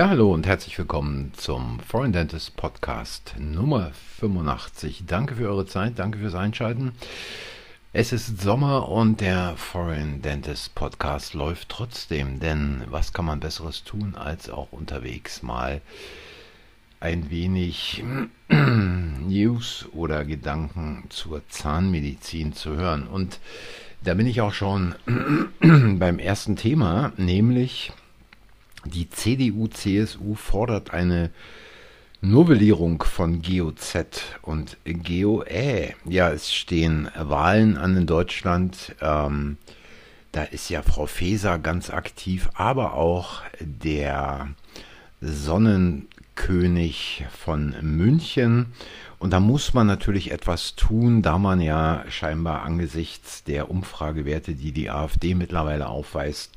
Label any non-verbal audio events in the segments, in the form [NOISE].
Ja, hallo und herzlich willkommen zum Foreign Dentist Podcast Nummer 85. Danke für eure Zeit, danke fürs Einschalten. Es ist Sommer und der Foreign Dentist Podcast läuft trotzdem, denn was kann man besseres tun, als auch unterwegs mal ein wenig [CLEARS THROAT] News oder Gedanken zur Zahnmedizin zu hören. Und da bin ich auch schon [CLEARS THROAT] beim ersten Thema, nämlich die CDU-CSU fordert eine Novellierung von GOZ und GOE. Ja, es stehen Wahlen an in Deutschland. Ähm, da ist ja Frau Faeser ganz aktiv, aber auch der Sonnenkönig von München. Und da muss man natürlich etwas tun, da man ja scheinbar angesichts der Umfragewerte, die die AfD mittlerweile aufweist,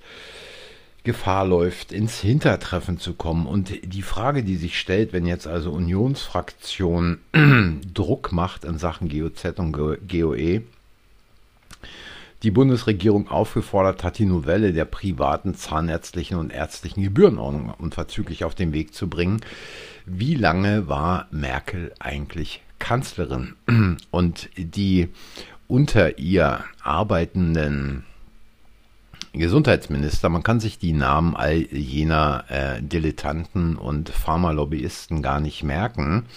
Gefahr läuft, ins Hintertreffen zu kommen. Und die Frage, die sich stellt, wenn jetzt also Unionsfraktion [CLEARS THROAT] Druck macht in Sachen GOZ und GOE, die Bundesregierung aufgefordert hat, die Novelle der privaten zahnärztlichen und ärztlichen Gebührenordnung unverzüglich auf den Weg zu bringen. Wie lange war Merkel eigentlich Kanzlerin? [CLEARS THROAT] Und die unter ihr arbeitenden Gesundheitsminister, man kann sich die Namen all jener äh, Dilettanten und Pharmalobbyisten gar nicht merken,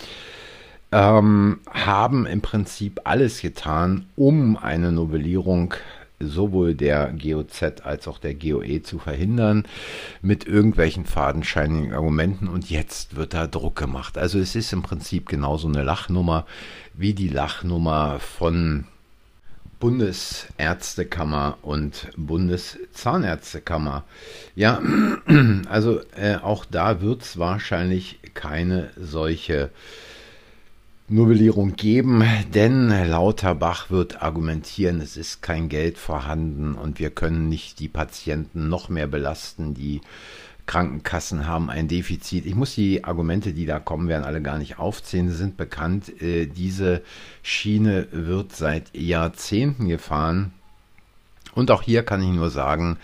ähm, haben im Prinzip alles getan, um eine Novellierung sowohl der GOZ als auch der GOE zu verhindern, mit irgendwelchen fadenscheinigen Argumenten. Und jetzt wird da Druck gemacht. Also es ist im Prinzip genauso eine Lachnummer wie die Lachnummer von Bundesärztekammer und Bundeszahnärztekammer. Ja, [CLEARS THROAT] also äh, auch da wird es wahrscheinlich keine solche Novellierung geben, denn Lauterbach wird argumentieren, es ist kein Geld vorhanden und wir können nicht die Patienten noch mehr belasten, die Krankenkassen haben ein Defizit. Ich muss die Argumente, die da kommen werden, alle gar nicht aufzählen. Sie sind bekannt. Äh, diese Schiene wird seit Jahrzehnten gefahren. Und auch hier kann ich nur sagen,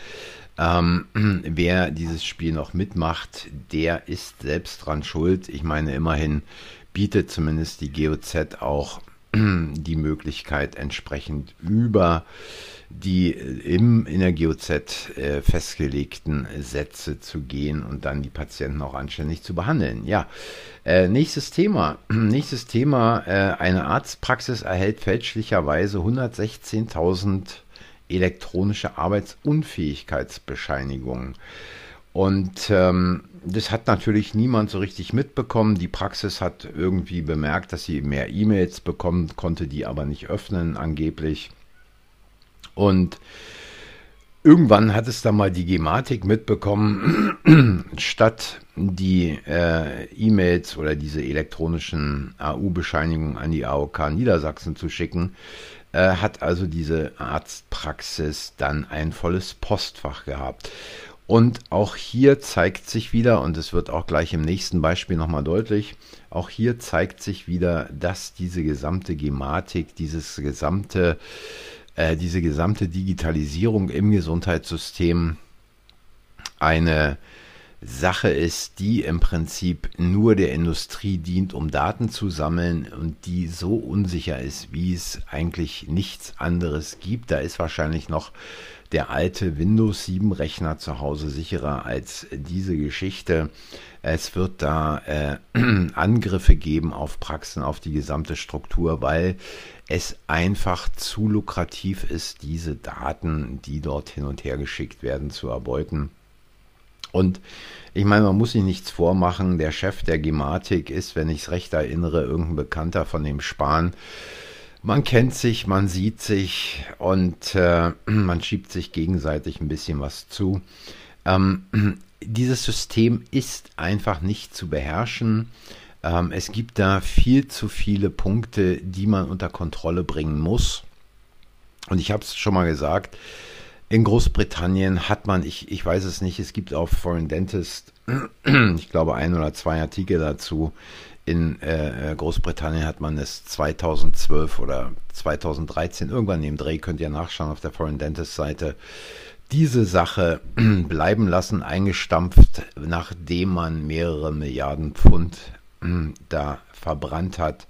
ähm, [CLEARS THROAT] wer dieses Spiel noch mitmacht, der ist selbst dran schuld. Ich meine, immerhin bietet zumindest die GOZ auch [CLEARS THROAT] die Möglichkeit, entsprechend über die im in der GOZ äh, festgelegten Sätze zu gehen und dann die Patienten auch anständig zu behandeln. Ja, äh, nächstes Thema. [CLEARS THROAT] Nächstes Thema. Äh, eine Arztpraxis erhält fälschlicherweise 116.000 elektronische Arbeitsunfähigkeitsbescheinigungen. Und ähm, das hat natürlich niemand so richtig mitbekommen. Die Praxis hat irgendwie bemerkt, dass sie mehr E-Mails bekommen, konnte die aber nicht öffnen, angeblich. Und irgendwann hat es dann mal die Gematik mitbekommen, [CLEARS THROAT] statt die äh, E-Mails oder diese elektronischen AU-Bescheinigungen an die AOK Niedersachsen zu schicken, äh, hat also diese Arztpraxis dann ein volles Postfach gehabt. Und auch hier zeigt sich wieder, und es wird auch gleich im nächsten Beispiel nochmal deutlich, auch hier zeigt sich wieder, dass diese gesamte Gematik, dieses gesamte, äh, diese gesamte Digitalisierung im Gesundheitssystem eine Sache ist, die im Prinzip nur der Industrie dient, um Daten zu sammeln und die so unsicher ist, wie es eigentlich nichts anderes gibt. Da ist wahrscheinlich noch der alte Windows 7 Rechner zu Hause sicherer als diese Geschichte. Es wird da äh, [CLEARS THROAT] Angriffe geben auf Praxen, auf die gesamte Struktur, weil es einfach zu lukrativ ist, diese Daten, die dort hin und her geschickt werden, zu erbeuten. Und ich meine, man muss sich nichts vormachen. Der Chef der Gematik ist, wenn ich es recht erinnere, irgendein Bekannter von dem Spahn. Man kennt sich, man sieht sich und äh, [CLEARS THROAT] man schiebt sich gegenseitig ein bisschen was zu. Ähm, [CLEARS THROAT] dieses System ist einfach nicht zu beherrschen. Ähm, es gibt da viel zu viele Punkte, die man unter Kontrolle bringen muss. Und ich habe es schon mal gesagt, in Großbritannien hat man, ich, ich weiß es nicht, es gibt auf Foreign Dentist, [CLEARS THROAT] ich glaube, ein oder zwei Artikel dazu, in äh, Großbritannien hat man es 2012 oder 2013, irgendwann im Dreh, könnt ihr nachschauen auf der Foreign Dentist Seite, diese Sache [CLEARS THROAT] bleiben lassen, eingestampft, nachdem man mehrere Milliarden Pfund da verbrannt hat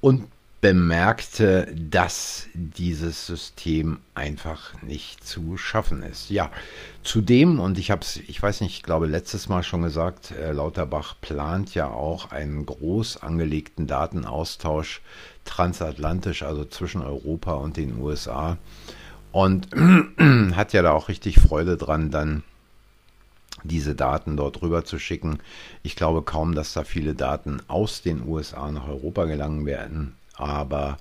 und bemerkte, dass dieses System einfach nicht zu schaffen ist. Ja, zudem, und ich habe es, ich weiß nicht, ich glaube letztes Mal schon gesagt, äh, Lauterbach plant ja auch einen groß angelegten Datenaustausch transatlantisch, also zwischen Europa und den USA. Und [CLEARS THROAT] hat ja da auch richtig Freude dran, dann diese Daten dort rüber zu schicken. Ich glaube kaum, dass da viele Daten aus den USA nach Europa gelangen werden. Aber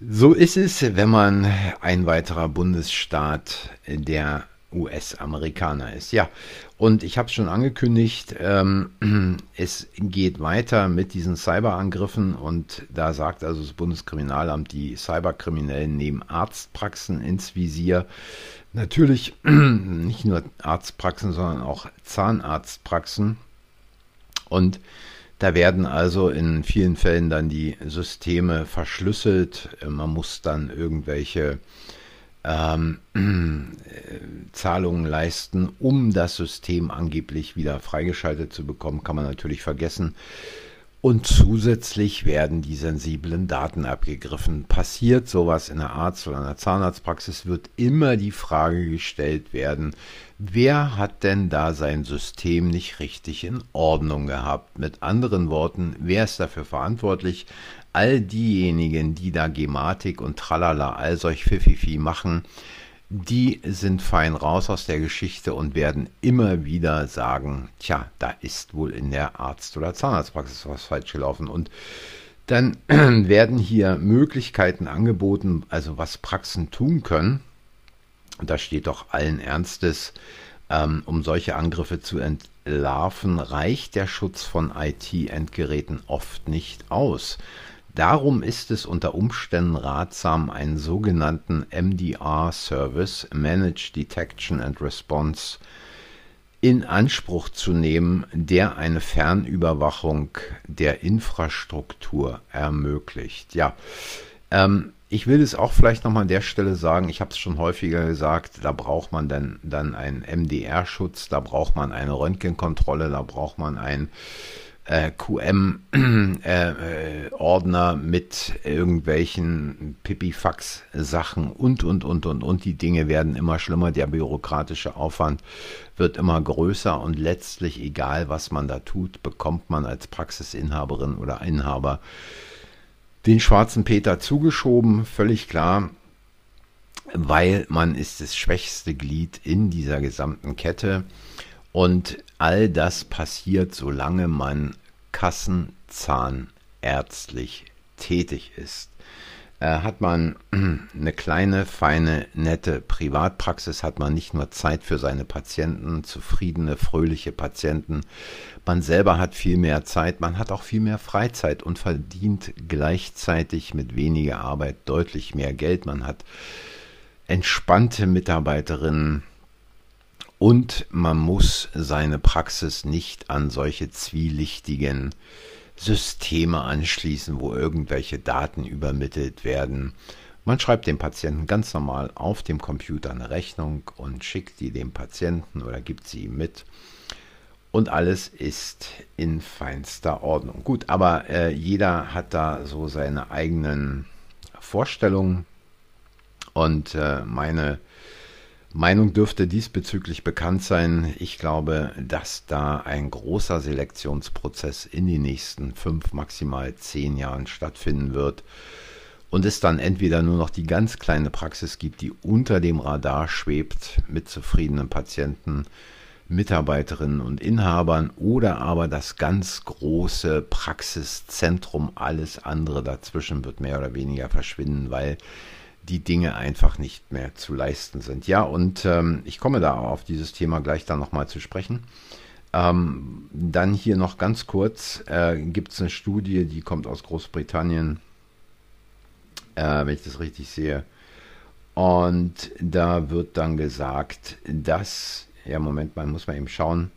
so ist es, wenn man ein weiterer Bundesstaat der US-Amerikaner ist. Ja, und ich habe es schon angekündigt, ähm, [CLEARS THROAT] es geht weiter mit diesen Cyberangriffen und da sagt also das Bundeskriminalamt, die Cyberkriminellen nehmen Arztpraxen ins Visier. Natürlich [CLEARS THROAT] nicht nur Arztpraxen, sondern auch Zahnarztpraxen. Und da werden also in vielen Fällen dann die Systeme verschlüsselt. Man muss dann irgendwelche ähm, Zahlungen leisten, um das System angeblich wieder freigeschaltet zu bekommen, kann man natürlich vergessen. Und zusätzlich werden die sensiblen Daten abgegriffen. Passiert sowas in der Arzt- oder einer Zahnarztpraxis, wird immer die Frage gestellt werden, wer hat denn da sein System nicht richtig in Ordnung gehabt? Mit anderen Worten, wer ist dafür verantwortlich? All diejenigen, die da Gematik und Tralala, all solch Fififi machen, die sind fein raus aus der Geschichte und werden immer wieder sagen, tja, da ist wohl in der Arzt- oder Zahnarztpraxis was falsch gelaufen. Und dann [CLEARS THROAT] werden hier Möglichkeiten angeboten, also was Praxen tun können. Und da steht doch allen Ernstes, ähm, um solche Angriffe zu entlarven, reicht der Schutz von IT-Endgeräten oft nicht aus. Darum ist es unter Umständen ratsam, einen sogenannten MDR-Service (Managed Detection and Response) in Anspruch zu nehmen, der eine Fernüberwachung der Infrastruktur ermöglicht. Ja, ähm, ich will es auch vielleicht nochmal an der Stelle sagen, ich habe es schon häufiger gesagt, da braucht man dann, dann einen MDR-Schutz, da braucht man eine Röntgenkontrolle, da braucht man ein äh, QM-Ordner äh, [CLEARS THROAT] mit irgendwelchen Pipifax-Sachen und, und, und, und, und. Die Dinge werden immer schlimmer, der bürokratische Aufwand wird immer größer und letztlich, egal was man da tut, bekommt man als Praxisinhaberin oder Inhaber den schwarzen Peter zugeschoben, völlig klar weil man ist das schwächste Glied in dieser gesamten Kette. Und all das passiert, solange man kassenzahnärztlich tätig ist. Äh, hat man [CLEARS THROAT] eine kleine, feine, nette Privatpraxis, hat man nicht nur Zeit für seine Patienten, zufriedene, fröhliche Patienten. Man selber hat viel mehr Zeit, man hat auch viel mehr Freizeit und verdient gleichzeitig mit weniger Arbeit deutlich mehr Geld. Man hat entspannte Mitarbeiterinnen, und man muss seine Praxis nicht an solche zwielichtigen Systeme anschließen, wo irgendwelche Daten übermittelt werden. Man schreibt dem Patienten ganz normal auf dem Computer eine Rechnung und schickt die dem Patienten oder gibt sie ihm mit. Und alles ist in feinster Ordnung. Gut, aber äh, jeder hat da so seine eigenen Vorstellungen. Und äh, meine Meinung dürfte diesbezüglich bekannt sein. Ich glaube, dass da ein großer Selektionsprozess in den nächsten fünf, maximal zehn Jahren stattfinden wird und es dann entweder nur noch die ganz kleine Praxis gibt, die unter dem Radar schwebt mit zufriedenen Patienten, Mitarbeiterinnen und Inhabern oder aber das ganz große Praxiszentrum, alles andere dazwischen wird mehr oder weniger verschwinden, weil die Dinge einfach nicht mehr zu leisten sind. Ja, und ähm, ich komme da auf dieses Thema gleich dann nochmal zu sprechen. Ähm, dann hier noch ganz kurz, äh, gibt es eine Studie, die kommt aus Großbritannien, äh, wenn ich das richtig sehe. Und da wird dann gesagt, dass, ja, Moment, man muss mal eben schauen,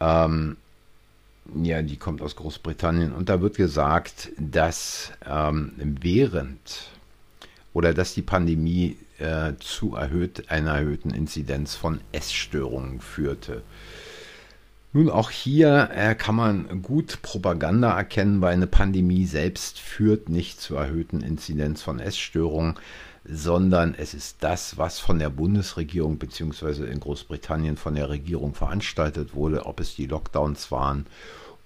ähm, ja, die kommt aus Großbritannien und da wird gesagt, dass ähm, während oder dass die Pandemie äh, zu erhöht, einer erhöhten Inzidenz von Essstörungen führte. Nun, auch hier äh, kann man gut Propaganda erkennen, weil eine Pandemie selbst führt nicht zur erhöhten Inzidenz von Essstörungen, sondern es ist das, was von der Bundesregierung bzw. in Großbritannien von der Regierung veranstaltet wurde, ob es die Lockdowns waren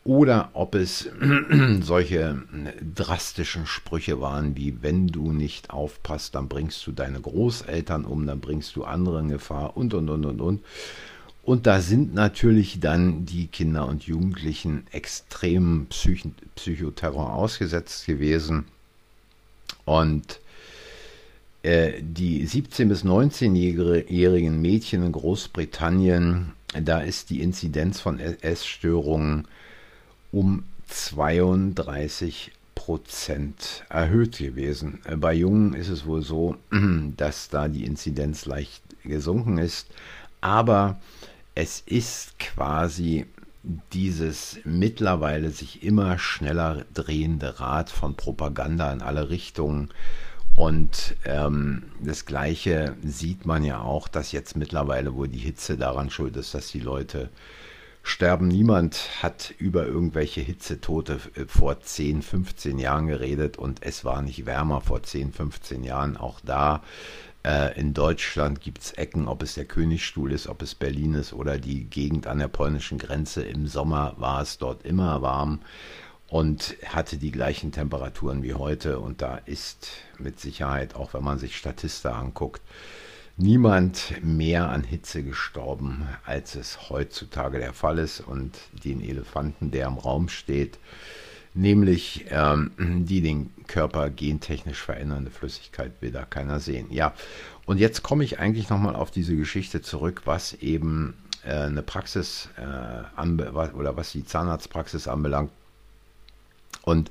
oder ob es [CLEARS THROAT] solche drastischen Sprüche waren, wie wenn du nicht aufpasst, dann bringst du deine Großeltern um, dann bringst du andere in Gefahr und, und, und, und, und. Und da sind natürlich dann die Kinder und Jugendlichen extrem Psych Psychoterror ausgesetzt gewesen. Und äh, die 17- bis 19-jährigen Mädchen in Großbritannien, da ist die Inzidenz von Essstörungen um 32 Prozent erhöht gewesen. Äh, bei Jungen ist es wohl so, [CLEARS THROAT] dass da die Inzidenz leicht gesunken ist, aber es ist quasi dieses mittlerweile sich immer schneller drehende Rad von Propaganda in alle Richtungen. Und ähm, das Gleiche sieht man ja auch, dass jetzt mittlerweile wohl die Hitze daran schuld ist, dass die Leute sterben. Niemand hat über irgendwelche Hitzetote äh, vor 10, 15 Jahren geredet und es war nicht wärmer vor 10, 15 Jahren. Auch da äh, in Deutschland gibt es Ecken, ob es der Königstuhl ist, ob es Berlin ist oder die Gegend an der polnischen Grenze. Im Sommer war es dort immer warm und hatte die gleichen Temperaturen wie heute. Und da ist mit Sicherheit, auch wenn man sich Statista anguckt, niemand mehr an Hitze gestorben, als es heutzutage der Fall ist. Und den Elefanten, der im Raum steht, nämlich ähm, die den Körper gentechnisch verändernde Flüssigkeit will da keiner sehen. Ja, und jetzt komme ich eigentlich nochmal auf diese Geschichte zurück, was eben äh, eine Praxis äh, oder was die Zahnarztpraxis anbelangt. Und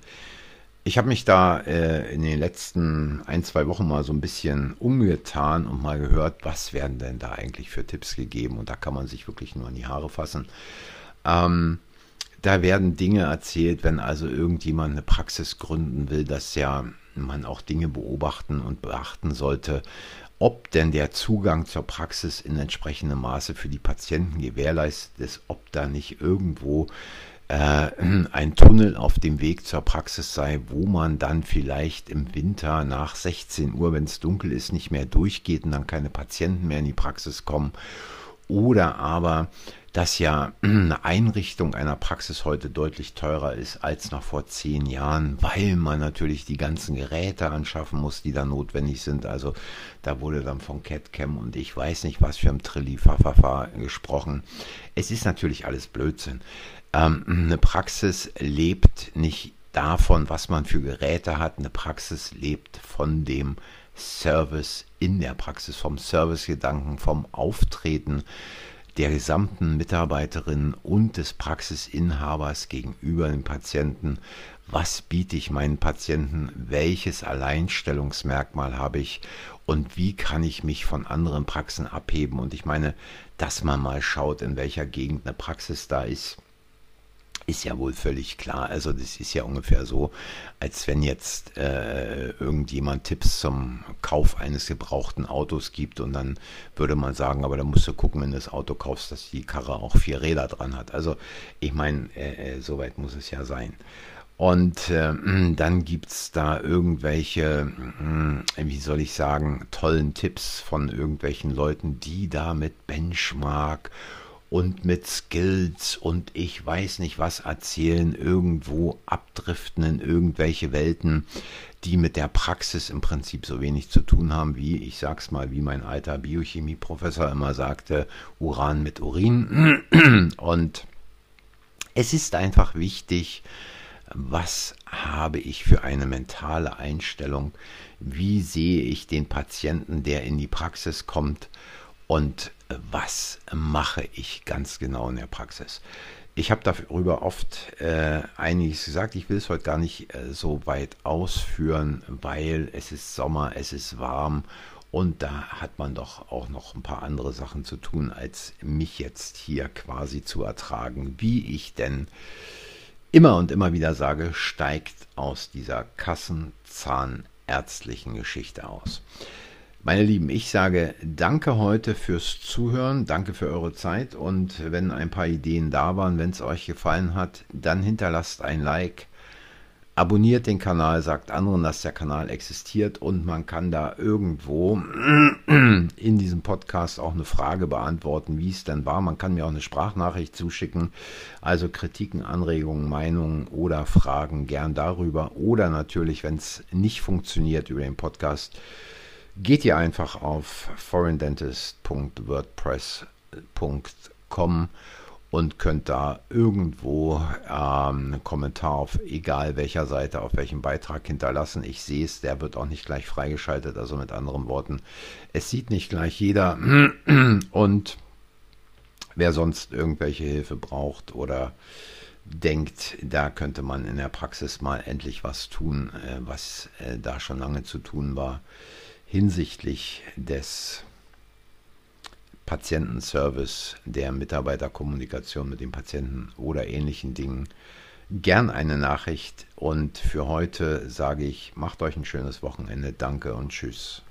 ich habe mich da äh, in den letzten ein, zwei Wochen mal so ein bisschen umgetan und mal gehört, was werden denn da eigentlich für Tipps gegeben. Und da kann man sich wirklich nur in die Haare fassen. Ähm, da werden Dinge erzählt, wenn also irgendjemand eine Praxis gründen will, dass ja man auch Dinge beobachten und beachten sollte, ob denn der Zugang zur Praxis in entsprechendem Maße für die Patienten gewährleistet ist, ob da nicht irgendwo [CLEARS THROAT] ein Tunnel auf dem Weg zur Praxis sei, wo man dann vielleicht im Winter nach 16 Uhr, wenn es dunkel ist, nicht mehr durchgeht und dann keine Patienten mehr in die Praxis kommen. Oder aber dass ja [CLEARS THROAT] eine Einrichtung einer Praxis heute deutlich teurer ist als noch vor zehn Jahren, weil man natürlich die ganzen Geräte anschaffen muss, die da notwendig sind. Also da wurde dann von CatCam und ich weiß nicht was für ein Trillifafafa gesprochen. Es ist natürlich alles Blödsinn. Ähm, eine Praxis lebt nicht davon, was man für Geräte hat. Eine Praxis lebt von dem Service in der Praxis, vom Servicegedanken, vom Auftreten der gesamten Mitarbeiterin und des Praxisinhabers gegenüber dem Patienten. Was biete ich meinen Patienten? Welches Alleinstellungsmerkmal habe ich? Und wie kann ich mich von anderen Praxen abheben? Und ich meine, dass man mal schaut, in welcher Gegend eine Praxis da ist ist ja wohl völlig klar. Also das ist ja ungefähr so, als wenn jetzt äh, irgendjemand Tipps zum Kauf eines gebrauchten Autos gibt und dann würde man sagen, aber da musst du gucken, wenn du das Auto kaufst, dass die Karre auch vier Räder dran hat. Also ich meine, äh, äh, soweit muss es ja sein. Und äh, dann gibt es da irgendwelche, äh, wie soll ich sagen, tollen Tipps von irgendwelchen Leuten, die da mit Benchmark und mit Skills und ich weiß nicht was erzählen, irgendwo abdriften in irgendwelche Welten, die mit der Praxis im Prinzip so wenig zu tun haben, wie, ich sag's mal, wie mein alter Biochemieprofessor immer sagte, Uran mit Urin. [CLEARS THROAT] Und es ist einfach wichtig, was habe ich für eine mentale Einstellung, wie sehe ich den Patienten, der in die Praxis kommt und was mache ich ganz genau in der Praxis. Ich habe darüber oft äh, einiges gesagt. Ich will es heute gar nicht äh, so weit ausführen, weil es ist Sommer, es ist warm und da hat man doch auch noch ein paar andere Sachen zu tun, als mich jetzt hier quasi zu ertragen, wie ich denn immer und immer wieder sage, steigt aus dieser Kassenzahnärztlichen Geschichte aus. Meine Lieben, ich sage danke heute fürs Zuhören, danke für eure Zeit und wenn ein paar Ideen da waren, wenn es euch gefallen hat, dann hinterlasst ein Like, abonniert den Kanal, sagt anderen, dass der Kanal existiert und man kann da irgendwo [CLEARS THROAT] in diesem Podcast auch eine Frage beantworten, wie es denn war. Man kann mir auch eine Sprachnachricht zuschicken, also Kritiken, Anregungen, Meinungen oder Fragen gern darüber oder natürlich, wenn es nicht funktioniert über den Podcast, geht ihr einfach auf foreigndentist.wordpress.com und könnt da irgendwo ähm, einen Kommentar auf egal welcher Seite, auf welchem Beitrag hinterlassen. Ich sehe es, der wird auch nicht gleich freigeschaltet. Also mit anderen Worten, es sieht nicht gleich jeder. [CLEARS THROAT] Und wer sonst irgendwelche Hilfe braucht oder denkt, da könnte man in der Praxis mal endlich was tun, äh, was äh, da schon lange zu tun war, hinsichtlich des Patientenservice, der Mitarbeiterkommunikation mit dem Patienten oder ähnlichen Dingen, gern eine Nachricht. Und für heute sage ich, macht euch ein schönes Wochenende. Danke und tschüss.